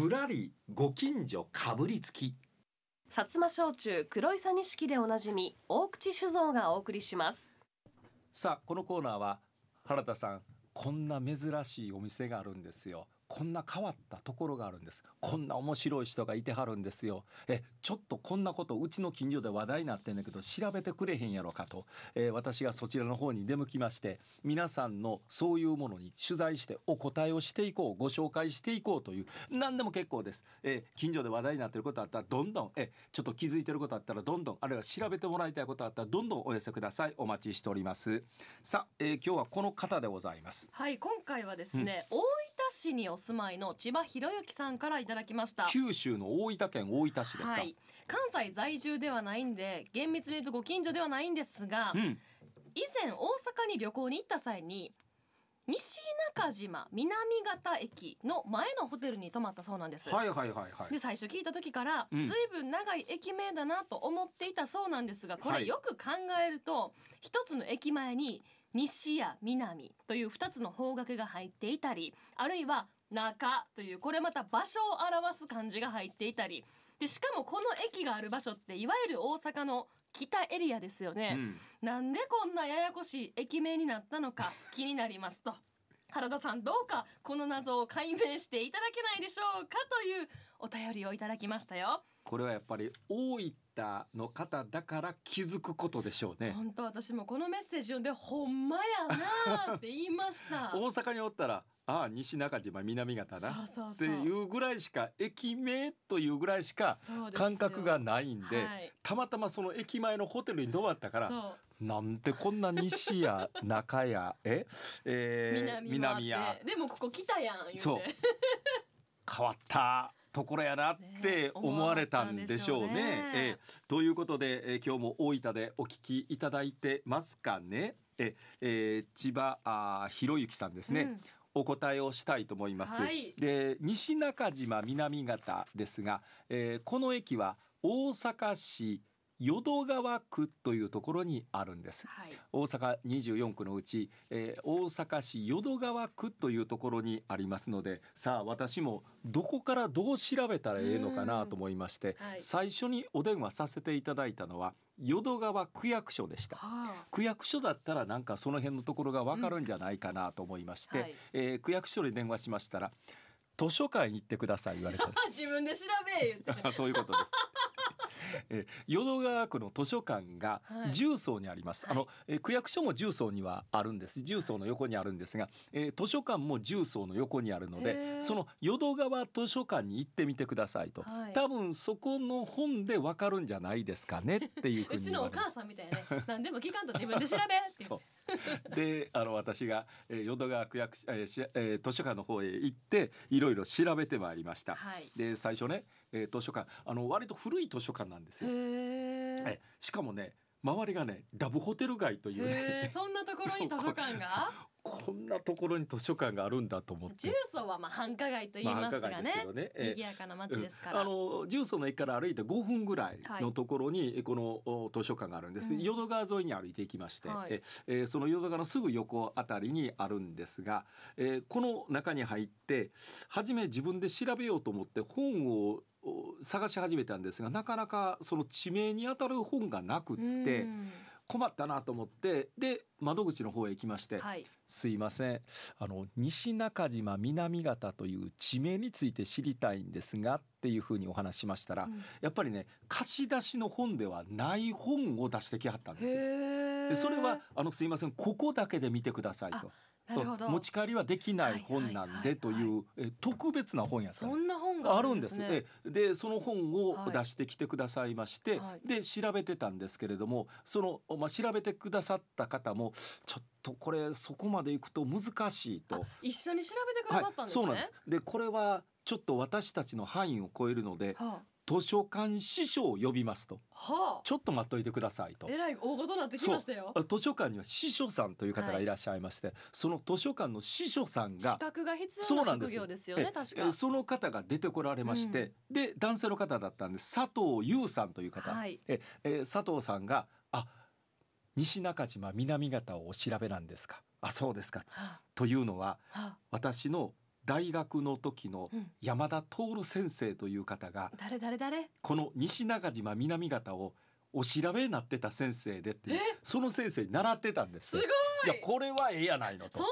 ぶらりご近所かぶりつき。薩摩焼酎黒いさ錦でおなじみ大口酒造がお送りします。さあこのコーナーは原田さんこんな珍しいお店があるんですよこんな変わったところがあるんです。こんな面白い人がいてはるんですよ。えちょっとこんなことうちの近所で話題になってんだけど調べてくれへんやろかと、えー、私がそちらの方に出向きまして皆さんのそういうものに取材してお答えをしていこうご紹介していこうという何でも結構です、えー、近所で話題になってることあったらどんどん、えちょっと気づいてることあったらどんどんあるいは調べてもらいたいことあったらどんどんお寄せください。お待ちしております。さあ、えー、今日はこの方でございます。はい今回はですね、うん、市にお住まいの千葉博之さんからいただきました。九州の大分県大分市ですか、はい、関西在住ではないんで厳密に言うとご近所ではないんですが、うん、以前大阪に旅行に行った際に西中島南方駅の前のホテルに泊まったそうなんです。はいはいはいはい。で最初聞いた時からずいぶん長い駅名だなと思っていたそうなんですが、これよく考えると一つの駅前に西や南という2つの方角が入っていたりあるいは中というこれまた場所を表す漢字が入っていたり。でしかもこの駅がある場所っていわゆる大阪の北エリアですよね、うん、なんでこんなややこしい駅名になったのか 気になりますと。原田さんどうかこの謎を解明していただけないでしょうかというお便りをいただきましたよ。これはやっぱり大分の方だから気づくことでしょうね。本当私もこのメッセージ読んでほんまやなって言いました。大阪におったらああ西中島南方な。っていうぐらいしか駅名というぐらいしか感覚がないんで、はい、たまたまその駅前のホテルに泊まったからなんてこんな西や 中やえ、えー、南や。でもここ来たやん言うて。そう。変わったところやなって思われたんでしょうね。うねえということで、えー、今日も大分でお聞きいただいてますかね。ええー、千葉あひろゆきさんですね。うんお答えをしたいと思います。はい、で西中島南方ですが、えー、この駅は大阪市淀川区というところにあるんです、はい、大阪24区のうち、えー、大阪市淀川区というところにありますのでさあ私もどこからどう調べたらええのかなと思いまして、はい、最初にお電話させていただいたのは淀川区役所でした、はあ、区役所だったらなんかその辺のところがわかるんじゃないかなと思いまして、うんはい、えー、区役所に電話しましたら図書館に行ってください言われた 自分で調べ言って。そういうことですえ淀川区の図書館が重曹にあります、はい、あの、え区役所も重曹にはあるんです。重曹の横にあるんですが、え図書館も重曹の横にあるのでその淀川図書館に行ってみてくださいと、はい、多分そこの本でわかるんじゃないですかねっていう ふうにうちのお母さんみたいな、ね、何でも聞かんと自分で調べって。そう。であの私が、えー、淀川区役所、えーえー、図書館の方へ行っていろいろ調べてまいりました。はい、で最初ね、えー、図書館。あの割と古い図書館なんですよ。えしかもね周りがねラブホテル街という。ねそんなところに図書館が？こんなところに図書館があるんだと思って。重曹はまあ繁華街と言いますがね,、まあ、ね。賑やかな街ですから、うん、あの重曹の駅から歩いて5分ぐらいのところにこの図書館があるんです、はい、淀川沿いに歩いていきまして、はい、えその淀川のすぐ横あたりにあるんですが、えー、この中に入って初め自分で調べようと思って本を探し始めたんですがなかなかその地名にあたる本がなくって。困ったなと思ってで窓口の方へ行きまして「はい、すいません。あの西中島南方という地名について知りたいんですが」っていうふうにお話しましたら、うん、やっぱりね貸し出しの本ではない本を出してきはったんですよ。でそれはあのすいませんここだけで見てくださいと。持ち帰りはできない本なんでという特別な本やったそんな本があるんですね。でその本を出してきてくださいまして、はい、で調べてたんですけれどもその、まあ、調べてくださった方もちょっとこれそこまでいくと難しいと。一緒に調べてくださったんですね、はい、そうなんでこれはちょっと私たちの範囲を超えるので、はあ。図書館司書を呼びますと、はあ、ちょっと待っといてくださいと。えらい大事になってきましたよ。図書館には司書さんという方がいらっしゃいまして、はい、その図書館の司書さんが資格が必要な職業ですよね確かその方が出てこられまして、うん、で男性の方だったんです。佐藤優さんという方、はい、ええ佐藤さんがあ西中島南方をお調べなんですか？あそうですか、はあ、というのは、はあ、私の大学の時の山田徹先生という方が、誰誰誰？この西中島南方をお調べになってた先生でってその先生に習ってたんです。すごい。いやこれはええやないのと。そんな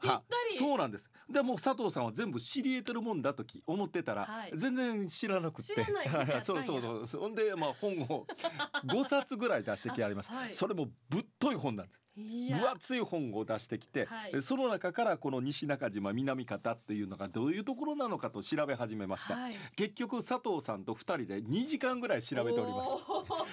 ぴったり。そうなんです。でもう佐藤さんは全部知り得てるもんだとき思ってたら、はい。全然知らなくて。そうそうそう。ほんでまあ本を5冊ぐらい出してきあります、あはい。それもぶっとい本なんです。分厚い本を出してきて、はい。その中からこの西中島南方っていうのがどういうところなのかと調べ始めました、はい。結局佐藤さんと2人で2時間ぐらい調べておりまし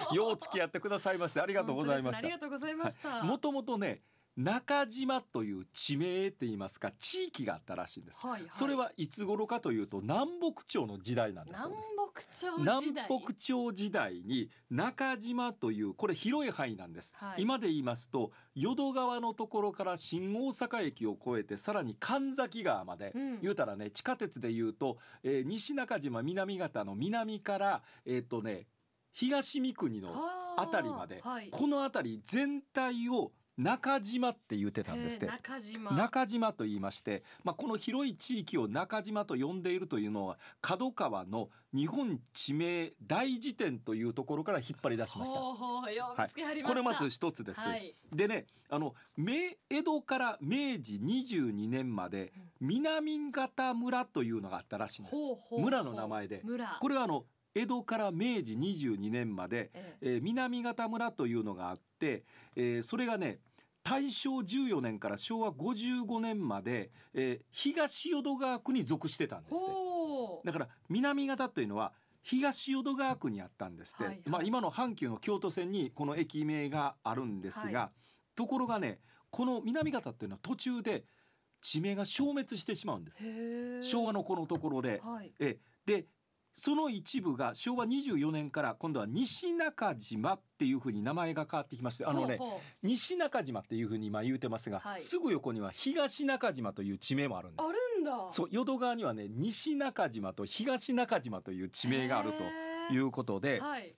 たよう付き合ってくださいましてありがとうございました。ありがとうございました、もともとね中島という地名って言いますか地域があったらしいんです、はいはい。それはいつ頃かというと南北朝の時代なんです。北朝時代。南北朝時代に中島というこれ広い範囲なんです、はい。今で言いますと淀川のところから新大阪駅を越えてさらに神崎川まで、うん。言うたらね地下鉄で言うと、えー西中島南方の南からえっ、とね東三国のあ。ーあたりまで、はい。この辺り全体を中島って言ってたんですって。中島。中島と言いまして、まあ、この広い地域を中島と呼んでいるというのは角川の日本地名大辞典というところから引っ張り出しました。ほうほうよう見つけはりまこれまず一つです。はい。でねあの明江戸から明治22年まで南方村というのがあったらしいんです。ほうほうほう。村の名前で。村。これはあの江戸から明治22年までええ。えー南方村というのがあって、えーそれがね大正14年から昭和55年まで、えー東淀川区に属してたんですって。ほう。だから南方というのは東淀川区にあったんですって、はいはい。まあ、今の阪急の京都線にこの駅名があるんですが、はところがねこの南方っていうのは途中で地名が消滅してしまうんです。昭和のこのところで。はい。え。でその一部が昭和24年から今度は西中島っていうふうに名前が変わってきましてあのね西中島っていうふうに今言うてますが、はい。すぐ横には東中島という地名もあるんです。うあるんだ。そう淀川にはね西中島と東中島という地名があるということで、はい。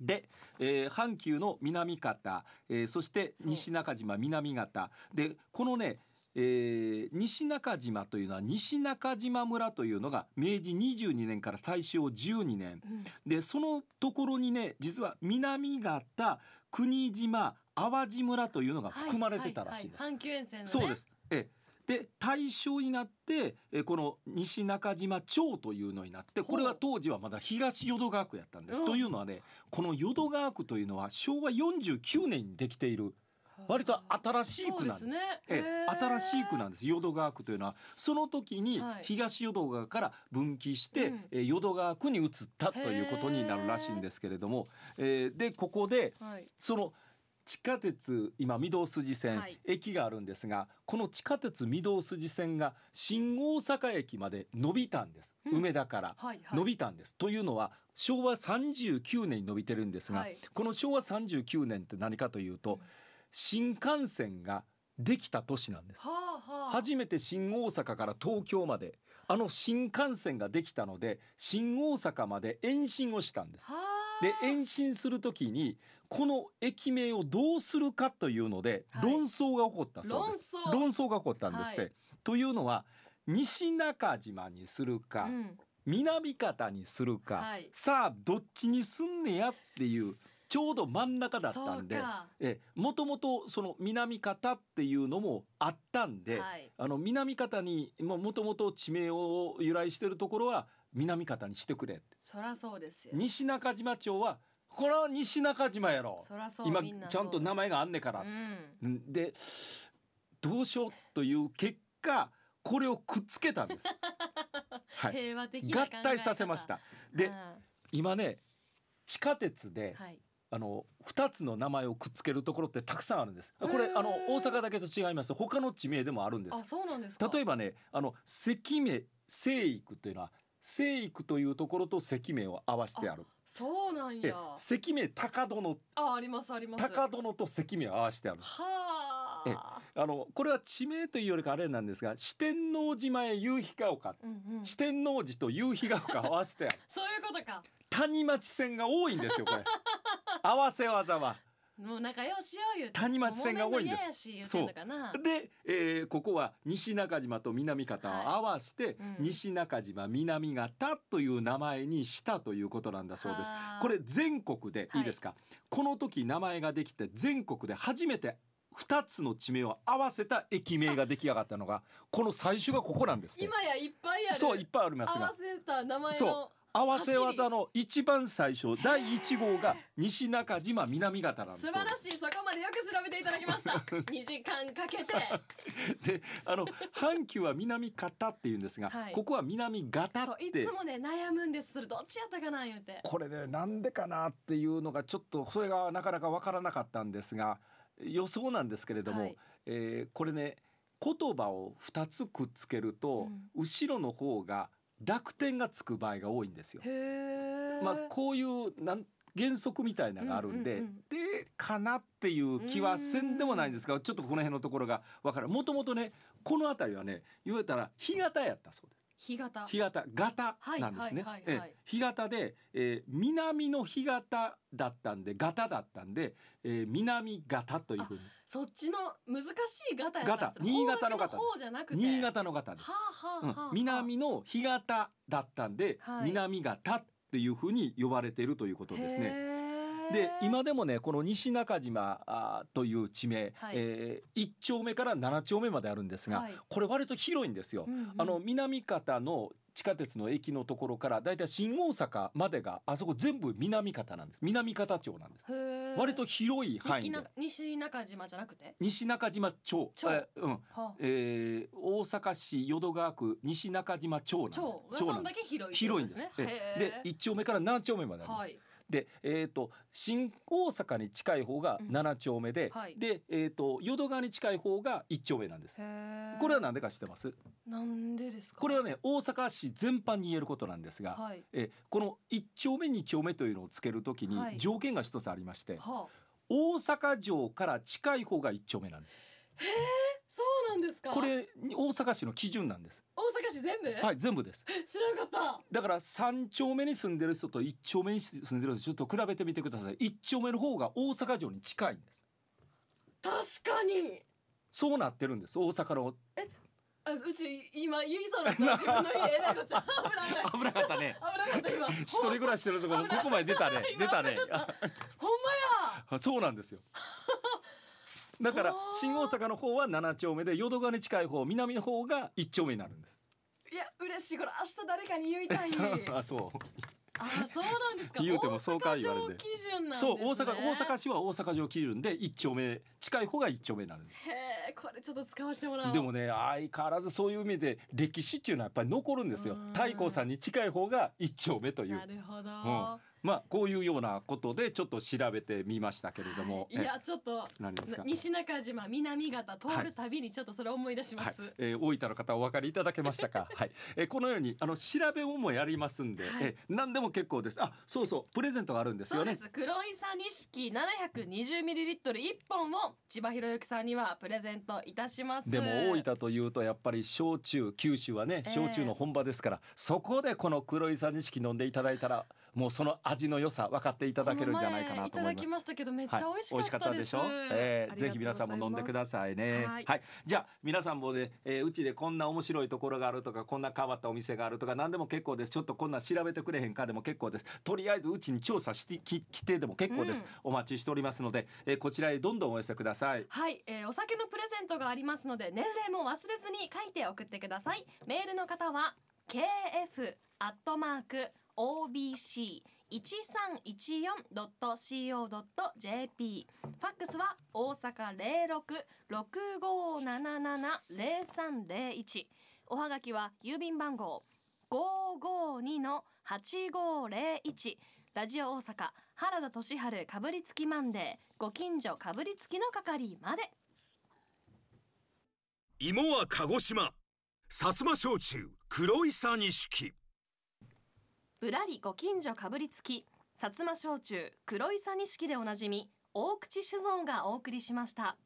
で、えー阪急の南方、えーそして西中島南方。でこのね、えー西中島というのは西中島村というのが明治22年から大正12年。うん。でそのところにね実は南方国島淡路村というのが含まれてたらしいです。ははは阪急沿線のね。そうです。ええ。で大正になってえこの西中島町というのになってこれは当時はまだ東淀川区やったんです。うん。というのはねこの淀川区というのは昭和49年にできている割と新しい区なんです。ね。新しい区なんです。淀川区というのはその時にはい。東淀川から分岐して、うん。えー淀川区に移ったということになるらしいんですけれども、えーでここではい。その地下鉄今御堂筋線、はい。駅があるんですがこの地下鉄御堂筋線が新大阪駅まで伸びたんです、うん。梅田から。はいはい。伸びたんです。というのは昭和39年に伸びてるんですが、はい。この昭和39年って何かというと、うん新幹線ができた年なんです。はあはあ初めて新大阪から東京まであの新幹線ができたので新大阪まで延伸をしたんです。はあで延伸するときにこの駅名をどうするかというのではい論争が起こったそうです。論争論争が起こったんですって。はいというのは西中島にするか、うん南方にするか、はいさあどっちにすんねやっていうちょうど真ん中だったんでえもともとその南方っていうのもあったんで、はい。あの南方にもともと地名を由来してるところは南方にしてくれって。そらそうですよ。西中島町はこれは西中島やろ。そらそう今ちゃんと名前前があんねから。う、ん。んでどうしようという結果これをくっつけたんです、はい、平和的な合考え方。体させました。でうん今ね地下鉄で、はいあの2つの名前をくっつけるところってたくさんあるんです。これあの大阪だけと違います。他の地名でもあるんです。あそうなんですか。例えばねあの関名生育というのは生育というところと関名を合わせてある。そうなんえや関名高殿。あありますあります。高殿と関名を合わせてある。はあ。あのこれは地名というよりかあれなんですが四天王寺前夕日が丘。うんうん。四天王寺と夕日が丘を合わせてある。そういうことか。谷町線が多いんですよこれ 合わせ技は。もう仲良しよう言うて。谷町線が多いんです。もうで、えーここは西中島と南方を合わせて、うん。西中島南方という名前にしたということなんだそうです。はあこれ全国ではい。いいですか、この時名前ができて全国で初めて2つの地名を合わせた駅名が出来上がったのがこの最初がここなんですね今やいっぱいある。そういっぱいありますが。合わせた名前その合わせ技の一番最初第1号が西中島南方なんです素晴らしい。そこまでよく調べていただきました。2時間かけて。であの阪急は南方って言うんですが、はい。ここは南方って。いつもね悩むんです。それどっちやったかな言うて。これねなんでかなっていうのがちょっとそれがなかなかわからなかったんですが予想なんですけれども、はい。えーこれね言葉を2つくっつけると、後ろの方が濁点がつく場合が多いんですよ。まあ、こういうなん原則みたいなのがあるんで、うんうんうんでかなっていう気はせんでもないんですがちょっとこの辺のところがわからんもともとねこの辺りはね言われたら干潟やったそうです。日型干潟。型なんですね。はいはいはい。はいええ。干潟で、えー南の干潟だったんで型だったんで、えー南型というふうに。そっちの難しい型やったんです型新潟の型方角方じゃなくて。新潟の型です、はあはあはあ、うん、南の干潟だったんで、はい。南型っていうふうに呼ばれているということですね。で今でもねこの西中島あーという地名、はい。えー、1丁目から7丁目まであるんですが、はい。これ割と広いんですよ。うんうん。あの南方の地下鉄の駅のところからだいたい新大阪までがあそこ全部南方なんです。南方町なんです。割と広い範囲で。西中島じゃなくて？西中島町。町。えうん。はあ。えー大阪市淀川区西中島町なんです。町がそんだけ広い広いんです。で1丁目から7丁目まであるんです、はいで、えー、と新大阪に近い方がうん。7丁目で、はい。で、えー、と淀川に近い方が1丁目なんです。これは何でか知ってます？なんでですか？これはね大阪市全般に言えることなんですが、はい。えこの1丁目2丁目というのをつけるときにはい。条件が一つありまして、はあ。大阪城から近い方が1丁目なんです。そうなんですか？これ大阪市の基準なんです。大阪市全部、はい全部です。知らなかった。だから3丁目に住んでる人と1丁目に住んでる人ちょっと比べてみてください。1丁目の方が大阪城に近いんです。確かに。そうなってるんです。大阪の。あうち今言いそうな自分の家えらいこっちゃ危ない危なかったね。危なかった今。一人暮らししてるところここまで出たね。出たね。ほんまや。あそうなんですよだから新大阪の方は7丁目で淀川に近い方南の方が1丁目になるんです。いや嬉しい。これ明日誰かに言いたい。あそう。あそうなんですか。言うてもそうか言われて。ね。そう大阪大阪市は大阪城基準で1丁目近い方が1丁目になるへえこれちょっと使わせてもらおう。でもね相変わらずそういう意味で歴史っていうのはやっぱり残るんですよ。うん。太閤さんに近い方が1丁目という。なるほど、んまあこういうようなことでちょっと調べてみましたけれども、い。やちょっと西中島南方通るたびにちょっとそれ思い出します、はい、えー大分の方お分かりいただけましたか？はい、えーこのようにあの調べももやりますんで、はい。えー何でも結構です。あ、そうそう、プレゼントがあるんですよね。そうです。黒いさ錦 720ml1 本を千葉博之さんにはプレゼントいたします。でも大分というとやっぱり焼酎九州はねええ。焼酎の本場ですから、そこでこの黒いさ錦飲んでいただいたらもうその味の良さ分かっていただけるんじゃないかなと思います。いただき。ましたけどめっちゃ美味しかったです、でしょ、えーぜひ皆さんも飲んでくださいね。はいはい、じゃあ皆さんもね、えーうちでこんな面白いところがあるとかこんな変わったお店があるとか何でも結構です。ちょっとこんな調べてくれへんかでも結構です。とりあえずうちに調査してき来てでも結構です、うん。お待ちしておりますので、えーこちらへどんどんお寄せください。はい、えーお酒のプレゼントがありますので年齢も忘れずに書いて送ってください。メールの方は kf アットマーク obc 1314.co.jp ファックスは大阪0665770301おはがきは郵便番号552-8501ラジオ大阪原田俊治かぶりつきマンデー。ご近所かぶりつきの係まで。芋は鹿児島。薩摩焼酎黒いさ錦。ぶらりご近所かぶりつき薩摩焼酎黒いさ錦でおなじみ大口酒造がお送りしました。